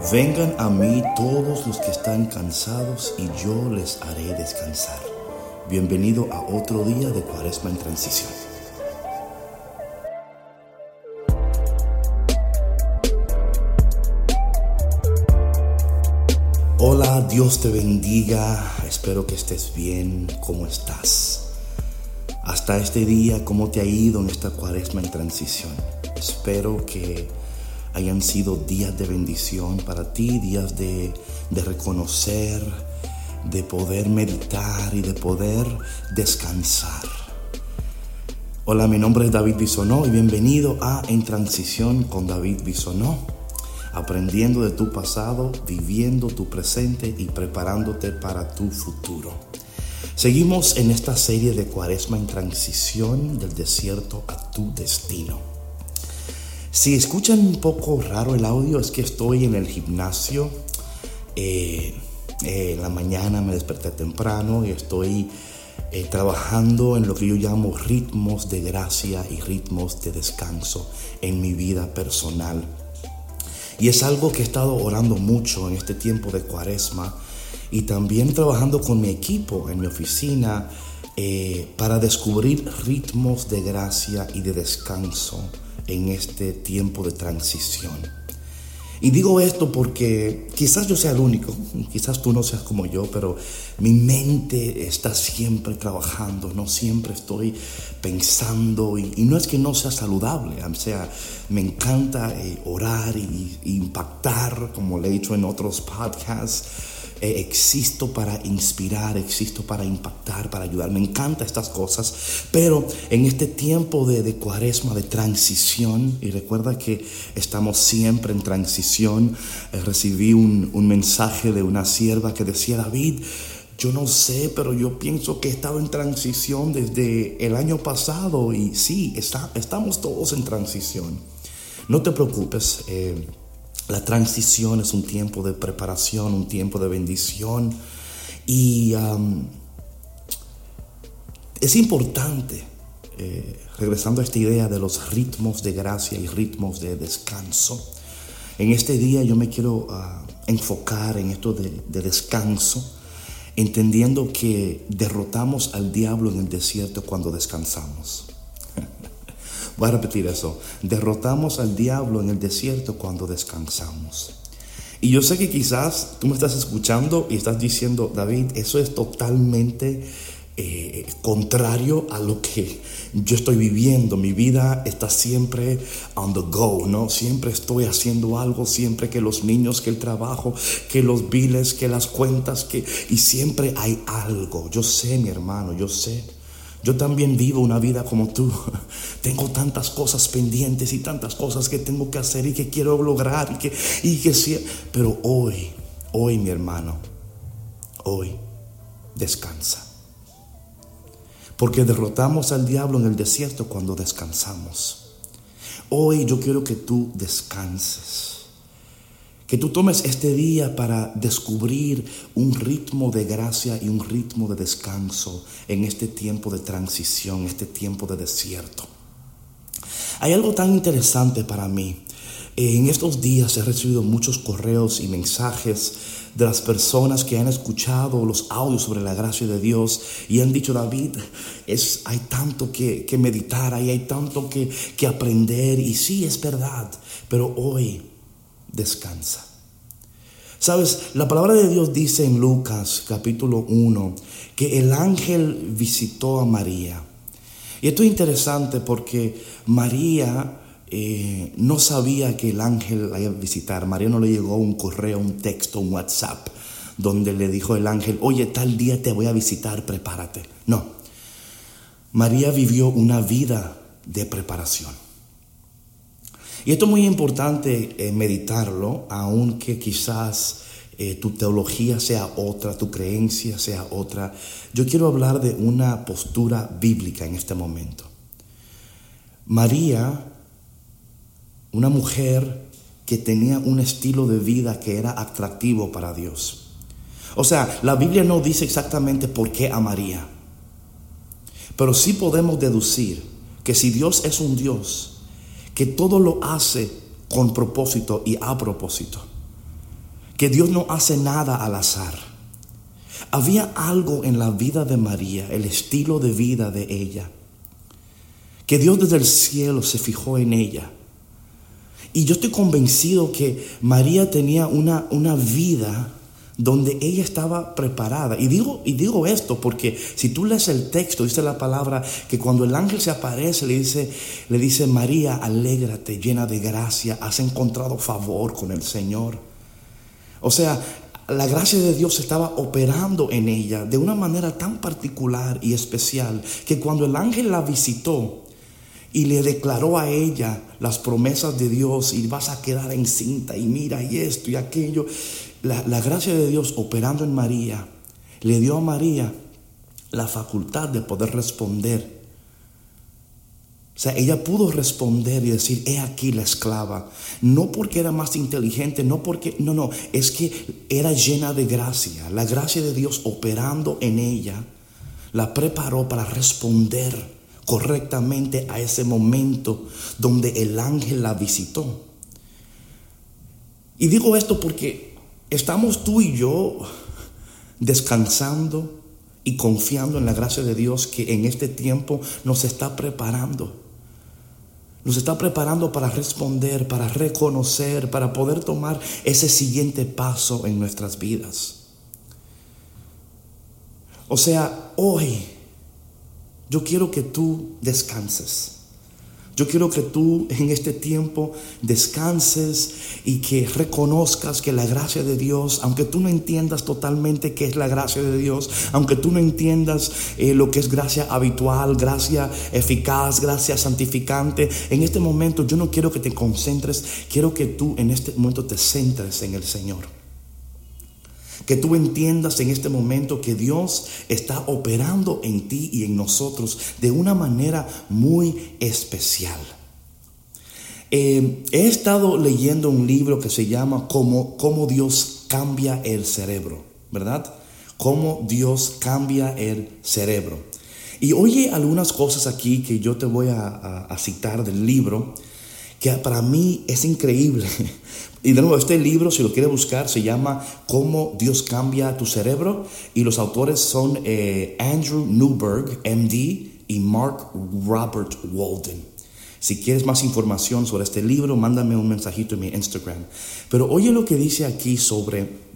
Vengan a mí todos los que están cansados y yo les haré descansar. Bienvenido a otro día de Cuaresma en Transición. Hola, Dios te bendiga. Espero que estés bien. ¿Cómo estás? Hasta este día, ¿cómo te ha ido en esta Cuaresma en Transición? Espero que hayan sido días de bendición para ti, días de, reconocer, de poder meditar y de poder descansar. Hola, mi nombre es David Bisonó y bienvenido a En Transición con David Bisonó, aprendiendo de tu pasado, viviendo tu presente y preparándote para tu futuro. Seguimos en esta serie de Cuaresma en Transición del desierto a tu destino. Si escuchan un poco raro el audio, es que estoy en el gimnasio. Eh, eh, en la mañana me desperté temprano y estoy eh, trabajando en lo que yo llamo ritmos de gracia y ritmos de descanso en mi vida personal. Y es algo que he estado orando mucho en este tiempo de cuaresma y también trabajando con mi equipo en mi oficina para descubrir ritmos de gracia y de descanso en este tiempo de transición. Y digo esto porque quizás yo sea el único, quizás tú no seas como yo, pero mi mente está siempre trabajando, no siempre estoy pensando y, no es que no sea saludable, o sea, me encanta eh, orar y, y impactar, como le he dicho en otros podcasts eh, existo para inspirar, existo para impactar, para ayudar. Me encantan estas cosas, pero en este tiempo de, de cuaresma, de transición, y recuerda que estamos siempre en transición, eh, recibí un, un mensaje de una sierva que decía, David, yo no sé, pero yo pienso que he estado en transición desde el año pasado y sí, está, estamos todos en transición. No te preocupes. Eh, la transición es un tiempo de preparación, un tiempo de bendición. Y um, es importante, eh, regresando a esta idea de los ritmos de gracia y ritmos de descanso, en este día yo me quiero uh, enfocar en esto de, de descanso, entendiendo que derrotamos al diablo en el desierto cuando descansamos. Voy a repetir eso. Derrotamos al diablo en el desierto cuando descansamos. Y yo sé que quizás tú me estás escuchando y estás diciendo, David, eso es totalmente eh, contrario a lo que yo estoy viviendo. Mi vida está siempre on the go, ¿no? Siempre estoy haciendo algo, siempre que los niños, que el trabajo, que los biles, que las cuentas, que... Y siempre hay algo. Yo sé, mi hermano, yo sé. Yo también vivo una vida como tú. Tengo tantas cosas pendientes y tantas cosas que tengo que hacer y que quiero lograr y que, y que sí. Pero hoy, hoy mi hermano, hoy descansa. Porque derrotamos al diablo en el desierto cuando descansamos. Hoy yo quiero que tú descanses. Que tú tomes este día para descubrir un ritmo de gracia y un ritmo de descanso en este tiempo de transición, este tiempo de desierto. Hay algo tan interesante para mí. En estos días he recibido muchos correos y mensajes de las personas que han escuchado los audios sobre la gracia de Dios y han dicho, David, es, hay tanto que, que meditar, hay, hay tanto que, que aprender y sí es verdad, pero hoy descansa. Sabes, la palabra de Dios dice en Lucas capítulo 1 que el ángel visitó a María. Y esto es interesante porque María eh, no sabía que el ángel iba a visitar. María no le llegó un correo, un texto, un WhatsApp, donde le dijo el ángel, oye, tal día te voy a visitar, prepárate. No, María vivió una vida de preparación. Y esto es muy importante eh, meditarlo, aunque quizás eh, tu teología sea otra, tu creencia sea otra. Yo quiero hablar de una postura bíblica en este momento. María, una mujer que tenía un estilo de vida que era atractivo para Dios. O sea, la Biblia no dice exactamente por qué a María, pero sí podemos deducir que si Dios es un Dios, que todo lo hace con propósito y a propósito. que Dios no hace nada al azar. Había algo en la vida de María, el estilo de vida de ella, que Dios desde el cielo se fijó en ella. Y yo estoy convencido que María tenía una, una vida donde ella estaba preparada. Y digo, y digo esto porque si tú lees el texto, dice la palabra que cuando el ángel se aparece, le dice, le dice María, alégrate, llena de gracia, has encontrado favor con el Señor. O sea, la gracia de Dios estaba operando en ella de una manera tan particular y especial que cuando el ángel la visitó, y le declaró a ella las promesas de Dios y vas a quedar encinta y mira y esto y aquello la, gracia de Dios operando en María le dio a María la facultad de poder responder. O sea, ella pudo responder y decir, he aquí la esclava. No porque era más inteligente, no porque, no, no, es que era llena de gracia. La gracia de Dios operando en ella la preparó para responder correctamente a ese momento donde el ángel la visitó. Y digo esto porque ¿Estamos tú y yo descansando y confiando en la gracia de Dios que en este tiempo nos está preparando? Nos está preparando para responder, para reconocer, para poder tomar ese siguiente paso en nuestras vidas. O sea, hoy yo quiero que tú descanses. Yo quiero que tú en este tiempo descanses y que reconozcas que la gracia de Dios, aunque tú no entiendas totalmente qué es la gracia de Dios, aunque tú no entiendas eh, lo que es gracia habitual, gracia eficaz, gracia santificante, en este momento yo no quiero que te concentres, quiero que tú en este momento te centres en el Señor. Que tú entiendas en este momento que Dios está operando en ti y en nosotros de una manera muy especial. Eh, he estado leyendo un libro que se llama Cómo, cómo Dios cambia el cerebro, ¿verdad? Cómo Dios cambia el cerebro. Y oye algunas cosas aquí que yo te voy a citar del libro para mí es increíble. Y de nuevo, este libro, si lo quiere buscar, se llama Cómo Dios cambia tu cerebro. Y los autores son eh, Andrew Newberg, MD, y Mark Robert Walden. Si quieres más información sobre este libro, mándame un mensajito en mi Instagram. Pero oye lo que dice aquí sobre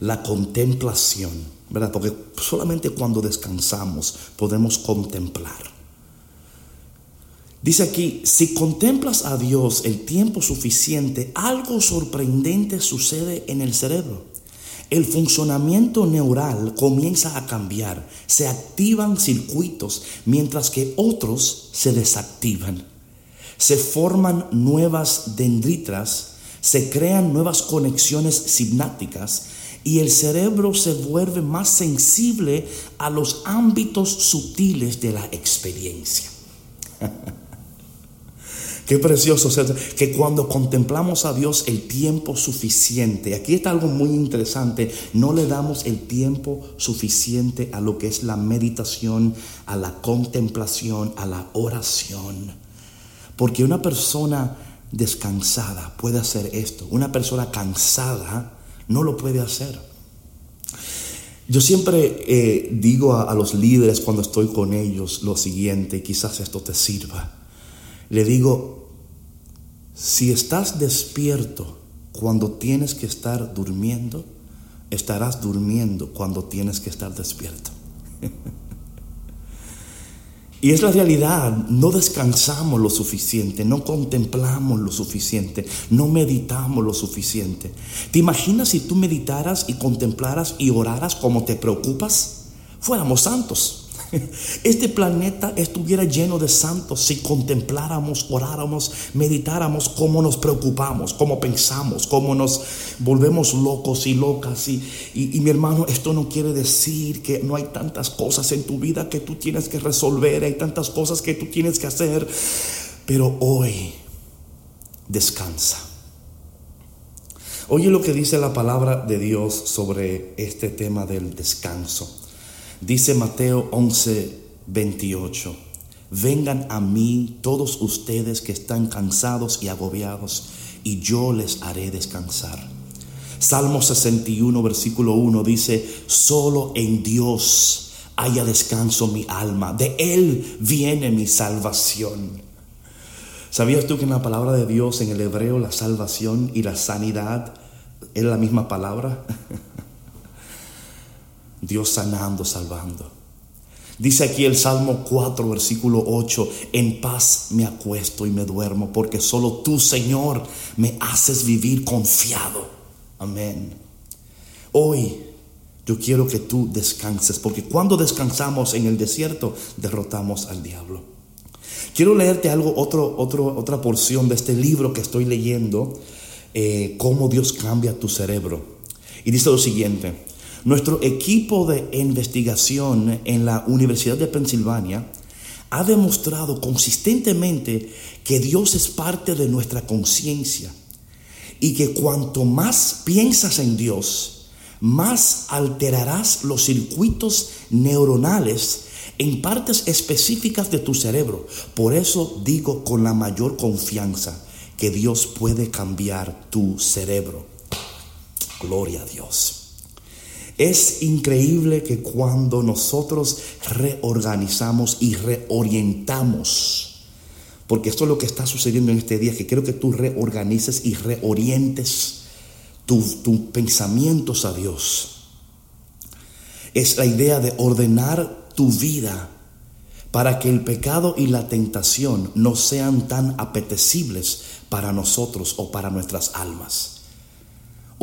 la contemplación, ¿verdad? Porque solamente cuando descansamos podemos contemplar. Dice aquí, si contemplas a Dios el tiempo suficiente, algo sorprendente sucede en el cerebro. El funcionamiento neural comienza a cambiar, se activan circuitos mientras que otros se desactivan. Se forman nuevas dendritas, se crean nuevas conexiones sinápticas y el cerebro se vuelve más sensible a los ámbitos sutiles de la experiencia. Qué precioso, que cuando contemplamos a Dios el tiempo suficiente, aquí está algo muy interesante, no le damos el tiempo suficiente a lo que es la meditación, a la contemplación, a la oración. Porque una persona descansada puede hacer esto, una persona cansada no lo puede hacer. Yo siempre eh, digo a los líderes cuando estoy con ellos lo siguiente, quizás esto te sirva. Le digo, si estás despierto cuando tienes que estar durmiendo, estarás durmiendo cuando tienes que estar despierto. y es la realidad, no descansamos lo suficiente, no contemplamos lo suficiente, no meditamos lo suficiente. ¿Te imaginas si tú meditaras y contemplaras y oraras como te preocupas? Fuéramos santos. Este planeta estuviera lleno de santos si contempláramos, oráramos, meditáramos cómo nos preocupamos, cómo pensamos, cómo nos volvemos locos y locas. Y, y, mi hermano, esto no quiere decir que no hay tantas cosas en tu vida que tú tienes que resolver, hay tantas cosas que tú tienes que hacer, pero hoy descansa. Oye lo que dice la palabra de Dios sobre este tema del descanso. Dice Mateo 11, 28, vengan a mí todos ustedes que están cansados y agobiados, y yo les haré descansar. Salmo 61, versículo 1 dice, solo en Dios haya descanso mi alma, de Él viene mi salvación. ¿Sabías tú que en la palabra de Dios, en el hebreo, la salvación y la sanidad es la misma palabra? Dios sanando, salvando. Dice aquí el Salmo 4, versículo 8, en paz me acuesto y me duermo, porque solo tú, Señor, me haces vivir confiado. Amén. Hoy yo quiero que tú descanses, porque cuando descansamos en el desierto, derrotamos al diablo. Quiero leerte algo, otro, otro, otra porción de este libro que estoy leyendo, eh, Cómo Dios cambia tu cerebro. Y dice lo siguiente, nuestro equipo de investigación en la Universidad de Pensilvania ha demostrado consistentemente que Dios es parte de nuestra conciencia y que cuanto más piensas en Dios, más alterarás los circuitos neuronales en partes específicas de tu cerebro. Por eso digo con la mayor confianza que Dios puede cambiar tu cerebro. Gloria a Dios. Es increíble que cuando nosotros reorganizamos y reorientamos, porque esto es lo que está sucediendo en este día, que quiero que tú reorganices y reorientes tus pensamientos a Dios. Es la idea de ordenar tu vida para que el pecado y la tentación no sean tan apetecibles para nosotros o para nuestras almas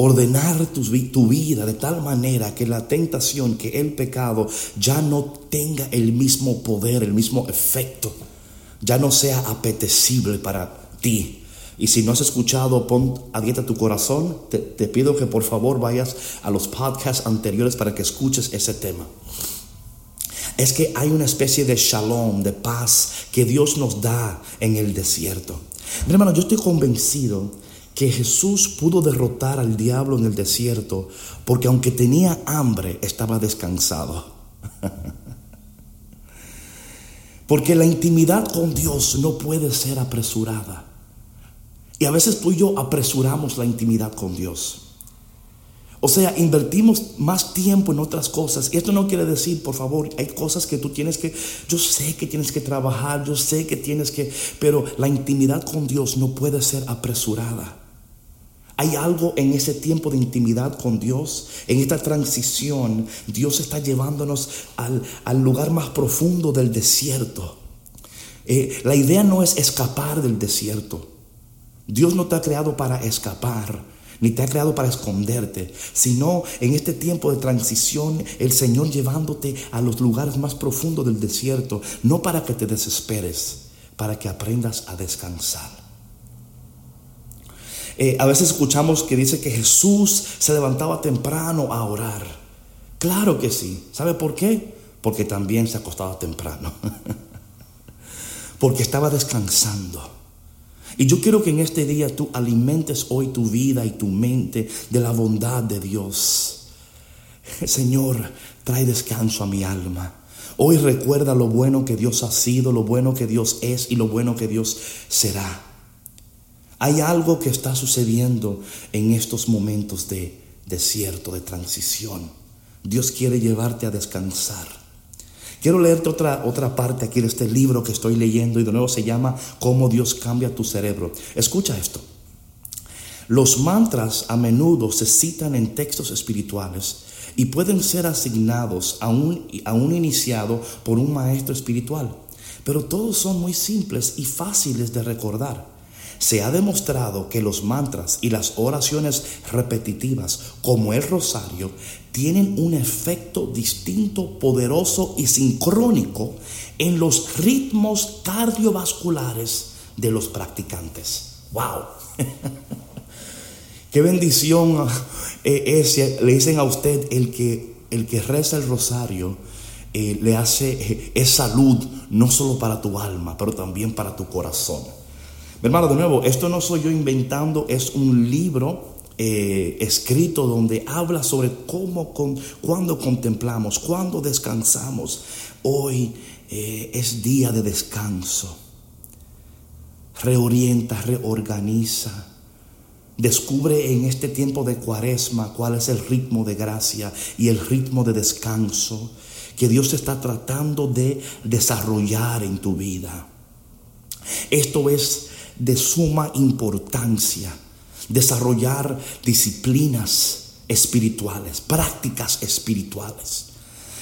ordenar tu, vida de tal manera que la tentación, que el pecado ya no tenga el mismo poder, el mismo efecto, ya no sea apetecible para ti. Y si no has escuchado, pon a dieta tu corazón, te, te pido que por favor vayas a los podcasts anteriores para que escuches ese tema. Es que hay una especie de shalom, de paz que Dios nos da en el desierto. Mi hermano, yo estoy convencido que Jesús pudo derrotar al diablo en el desierto porque aunque tenía hambre estaba descansado. porque la intimidad con Dios no puede ser apresurada. Y a veces tú y yo apresuramos la intimidad con Dios. O sea, invertimos más tiempo en otras cosas. Y esto no quiere decir, por favor, hay cosas que tú tienes que, yo sé que tienes que trabajar, yo sé que tienes que, pero la intimidad con Dios no puede ser apresurada. Hay algo en ese tiempo de intimidad con Dios, en esta transición. Dios está llevándonos al, lugar más profundo del desierto. Eh, la idea no es escapar del desierto. Dios no te ha creado para escapar, ni te ha creado para esconderte, sino en este tiempo de transición, el Señor llevándote a los lugares más profundos del desierto, no para que te desesperes, para que aprendas a descansar. Eh, a veces escuchamos que dice que Jesús se levantaba temprano a orar. Claro que sí. ¿Sabe por qué? Porque también se acostaba temprano. Porque estaba descansando. Y yo quiero que en este día tú alimentes hoy tu vida y tu mente de la bondad de Dios. Señor, trae descanso a mi alma. Hoy recuerda lo bueno que Dios ha sido, lo bueno que Dios es y lo bueno que Dios será. Hay algo que está sucediendo en estos momentos de desierto, de transición. Dios quiere llevarte a descansar. Quiero leerte otra, otra parte aquí de este libro que estoy leyendo y de nuevo se llama Cómo Dios cambia tu cerebro. Escucha esto. Los mantras a menudo se citan en textos espirituales y pueden ser asignados a un, a un iniciado por un maestro espiritual, pero todos son muy simples y fáciles de recordar. Se ha demostrado que los mantras y las oraciones repetitivas, como el rosario, tienen un efecto distinto, poderoso y sincrónico en los ritmos cardiovasculares de los practicantes. ¡Wow! Qué bendición eh, es, le dicen a usted el que, el que reza el rosario. Eh, le hace, eh, es salud no solo para tu alma, pero también para tu corazón. Hermano, de nuevo, esto no soy yo inventando, es un libro eh, escrito donde habla sobre cómo, con, cuando contemplamos, cuando descansamos. Hoy eh, es día de descanso. Reorienta, reorganiza. Descubre en este tiempo de cuaresma cuál es el ritmo de gracia y el ritmo de descanso que Dios está tratando de desarrollar en tu vida. Esto es de suma importancia, desarrollar disciplinas espirituales, prácticas espirituales.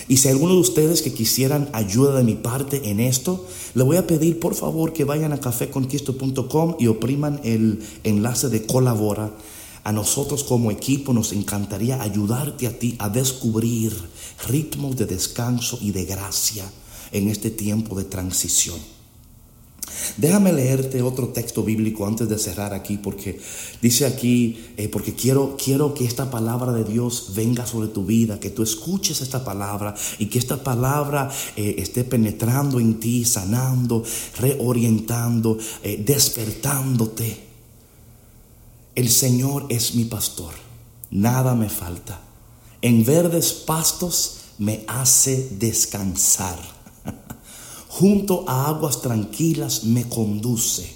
Y si alguno de ustedes que quisieran ayuda de mi parte en esto, le voy a pedir por favor que vayan a cafeconquisto.com y opriman el enlace de colabora. A nosotros como equipo nos encantaría ayudarte a ti a descubrir ritmos de descanso y de gracia en este tiempo de transición. Déjame leerte otro texto bíblico antes de cerrar aquí, porque dice aquí, eh, porque quiero, quiero que esta palabra de Dios venga sobre tu vida, que tú escuches esta palabra y que esta palabra eh, esté penetrando en ti, sanando, reorientando, eh, despertándote. El Señor es mi pastor, nada me falta. En verdes pastos me hace descansar junto a aguas tranquilas me conduce.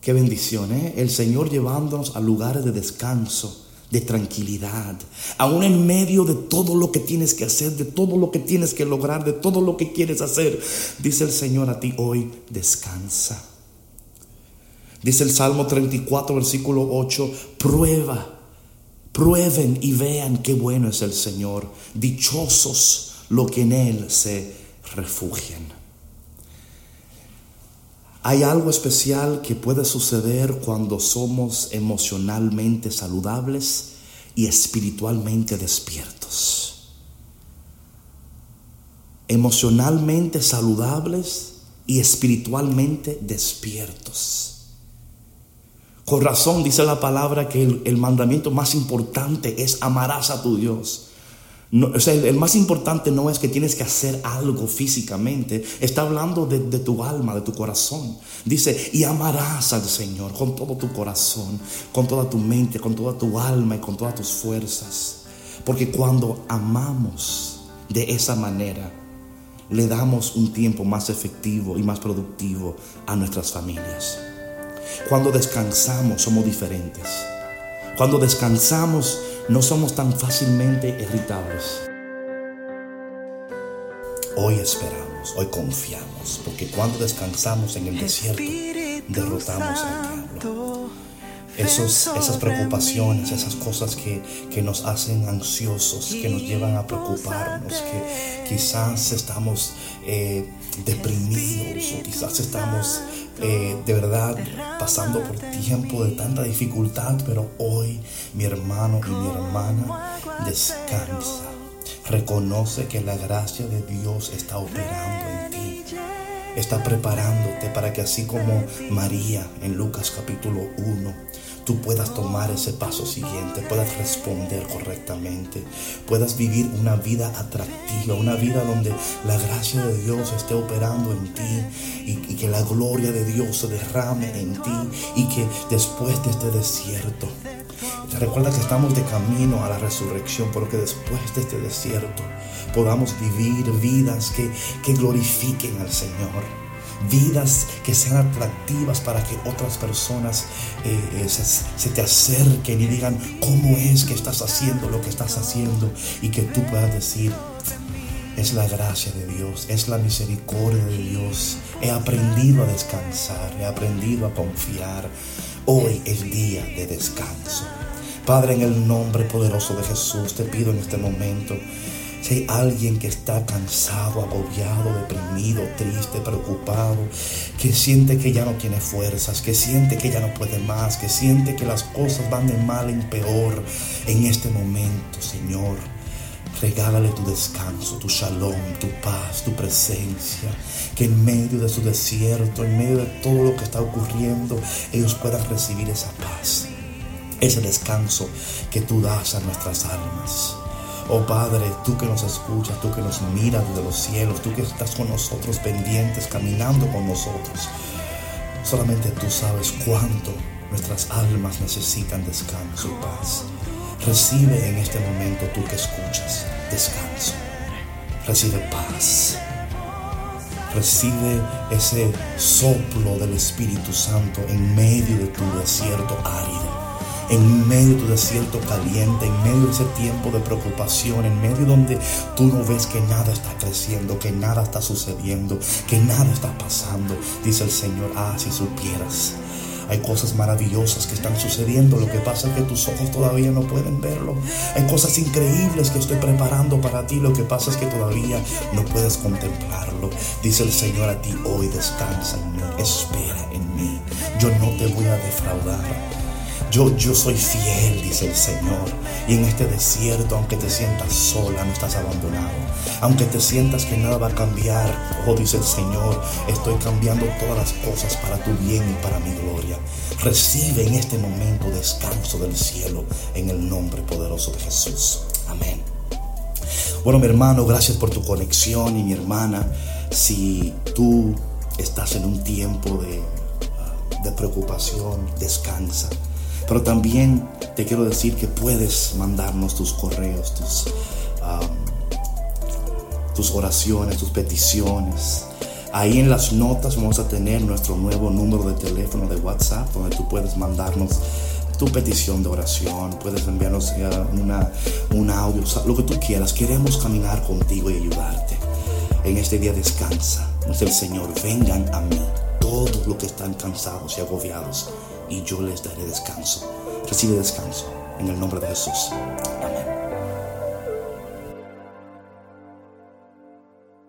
Qué bendición, ¿eh? El Señor llevándonos a lugares de descanso, de tranquilidad, aún en medio de todo lo que tienes que hacer, de todo lo que tienes que lograr, de todo lo que quieres hacer. Dice el Señor a ti hoy, descansa. Dice el Salmo 34, versículo 8, prueba, prueben y vean qué bueno es el Señor, dichosos lo que en Él se refugian. Hay algo especial que puede suceder cuando somos emocionalmente saludables y espiritualmente despiertos. Emocionalmente saludables y espiritualmente despiertos. Con razón dice la palabra que el, mandamiento más importante es amarás a tu Dios o sea, el, más importante no es que tienes que hacer algo físicamente, está hablando de, de, tu alma, de tu corazón. Dice, y amarás al Señor con todo tu corazón, con toda tu mente, con toda tu alma y con todas tus fuerzas. Porque cuando amamos de esa manera, le damos un tiempo más efectivo y más productivo a nuestras familias. Cuando descansamos somos diferentes. Cuando descansamos no somos tan fácilmente irritables. Hoy esperamos, hoy confiamos, porque cuando descansamos en el desierto, derrotamos al diablo. Esos, esas preocupaciones, esas cosas que, que, nos hacen ansiosos, que nos llevan a preocuparnos, que quizás estamos eh, deprimidos o quizás estamos eh, de verdad pasando por tiempo de tanta dificultad, pero hoy mi hermano y mi hermana descansa. Reconoce que la gracia de Dios está operando en ti. Está preparándote para que así como María en Lucas capítulo 1 tú puedas tomar ese paso siguiente, puedas responder correctamente, puedas vivir una vida atractiva, una vida donde la gracia de Dios esté operando en ti y, que la gloria de Dios se derrame en ti y que después de este desierto, recuerda que estamos de camino a la resurrección, pero que después de este desierto podamos vivir vidas que, que glorifiquen al Señor vidas que sean atractivas para que otras personas eh, eh, se, te acerquen y digan cómo es que estás haciendo lo que estás haciendo y que tú puedas decir, es la gracia de Dios, es la misericordia de Dios. He aprendido a descansar, he aprendido a confiar. Hoy es día de descanso. Padre, en el nombre poderoso de Jesús, te pido en este momento si hay alguien que está cansado, agobiado, deprimido, triste, preocupado, que siente que ya no tiene fuerzas, que siente que ya no puede más, que siente que las cosas van de mal en peor en este momento, Señor. Regálale tu descanso, tu shalom, tu paz, tu presencia. Que en medio de su desierto, en medio de todo lo que está ocurriendo, ellos puedan recibir esa paz, ese descanso que tú das a nuestras almas. Oh Padre, tú que nos escuchas, tú que nos miras desde los cielos, tú que estás con nosotros pendientes, caminando con nosotros. Solamente tú sabes cuánto nuestras almas necesitan descanso y paz. Recibe en este momento tú que escuchas descanso. Recibe paz. Recibe ese soplo del Espíritu Santo en medio de tu desierto árido en medio de tu desierto caliente, en medio de ese tiempo de preocupación, en medio donde tú no ves que nada está creciendo, que nada está sucediendo, que nada está pasando. Dice el Señor, ah, si supieras. Hay cosas maravillosas que están sucediendo. Lo que pasa es que tus ojos todavía no pueden verlo. Hay cosas increíbles que estoy preparando para ti. Lo que pasa es que todavía no puedes contemplarlo. Dice el Señor a ti hoy, descansa en mí, espera en mí. Yo no te voy a defraudar. Yo, yo soy fiel, dice el Señor. Y en este desierto, aunque te sientas sola, no estás abandonado. Aunque te sientas que nada va a cambiar, oh, dice el Señor, estoy cambiando todas las cosas para tu bien y para mi gloria. Recibe en este momento descanso del cielo en el nombre poderoso de Jesús. Amén. Bueno, mi hermano, gracias por tu conexión y mi hermana, si tú estás en un tiempo de, de preocupación, descansa pero también te quiero decir que puedes mandarnos tus correos, tus, tus oraciones, tus peticiones. Ahí en las notas vamos a tener nuestro nuevo número de teléfono de WhatsApp donde tú puedes mandarnos tu petición de oración, puedes enviarnos una, un audio, lo que tú quieras. Queremos caminar contigo y ayudarte. En este día descansa. Dice el Señor, vengan a mí todos los que están cansados y agobiados y yo les daré descanso. Recibe descanso en el nombre de Jesús. Amén.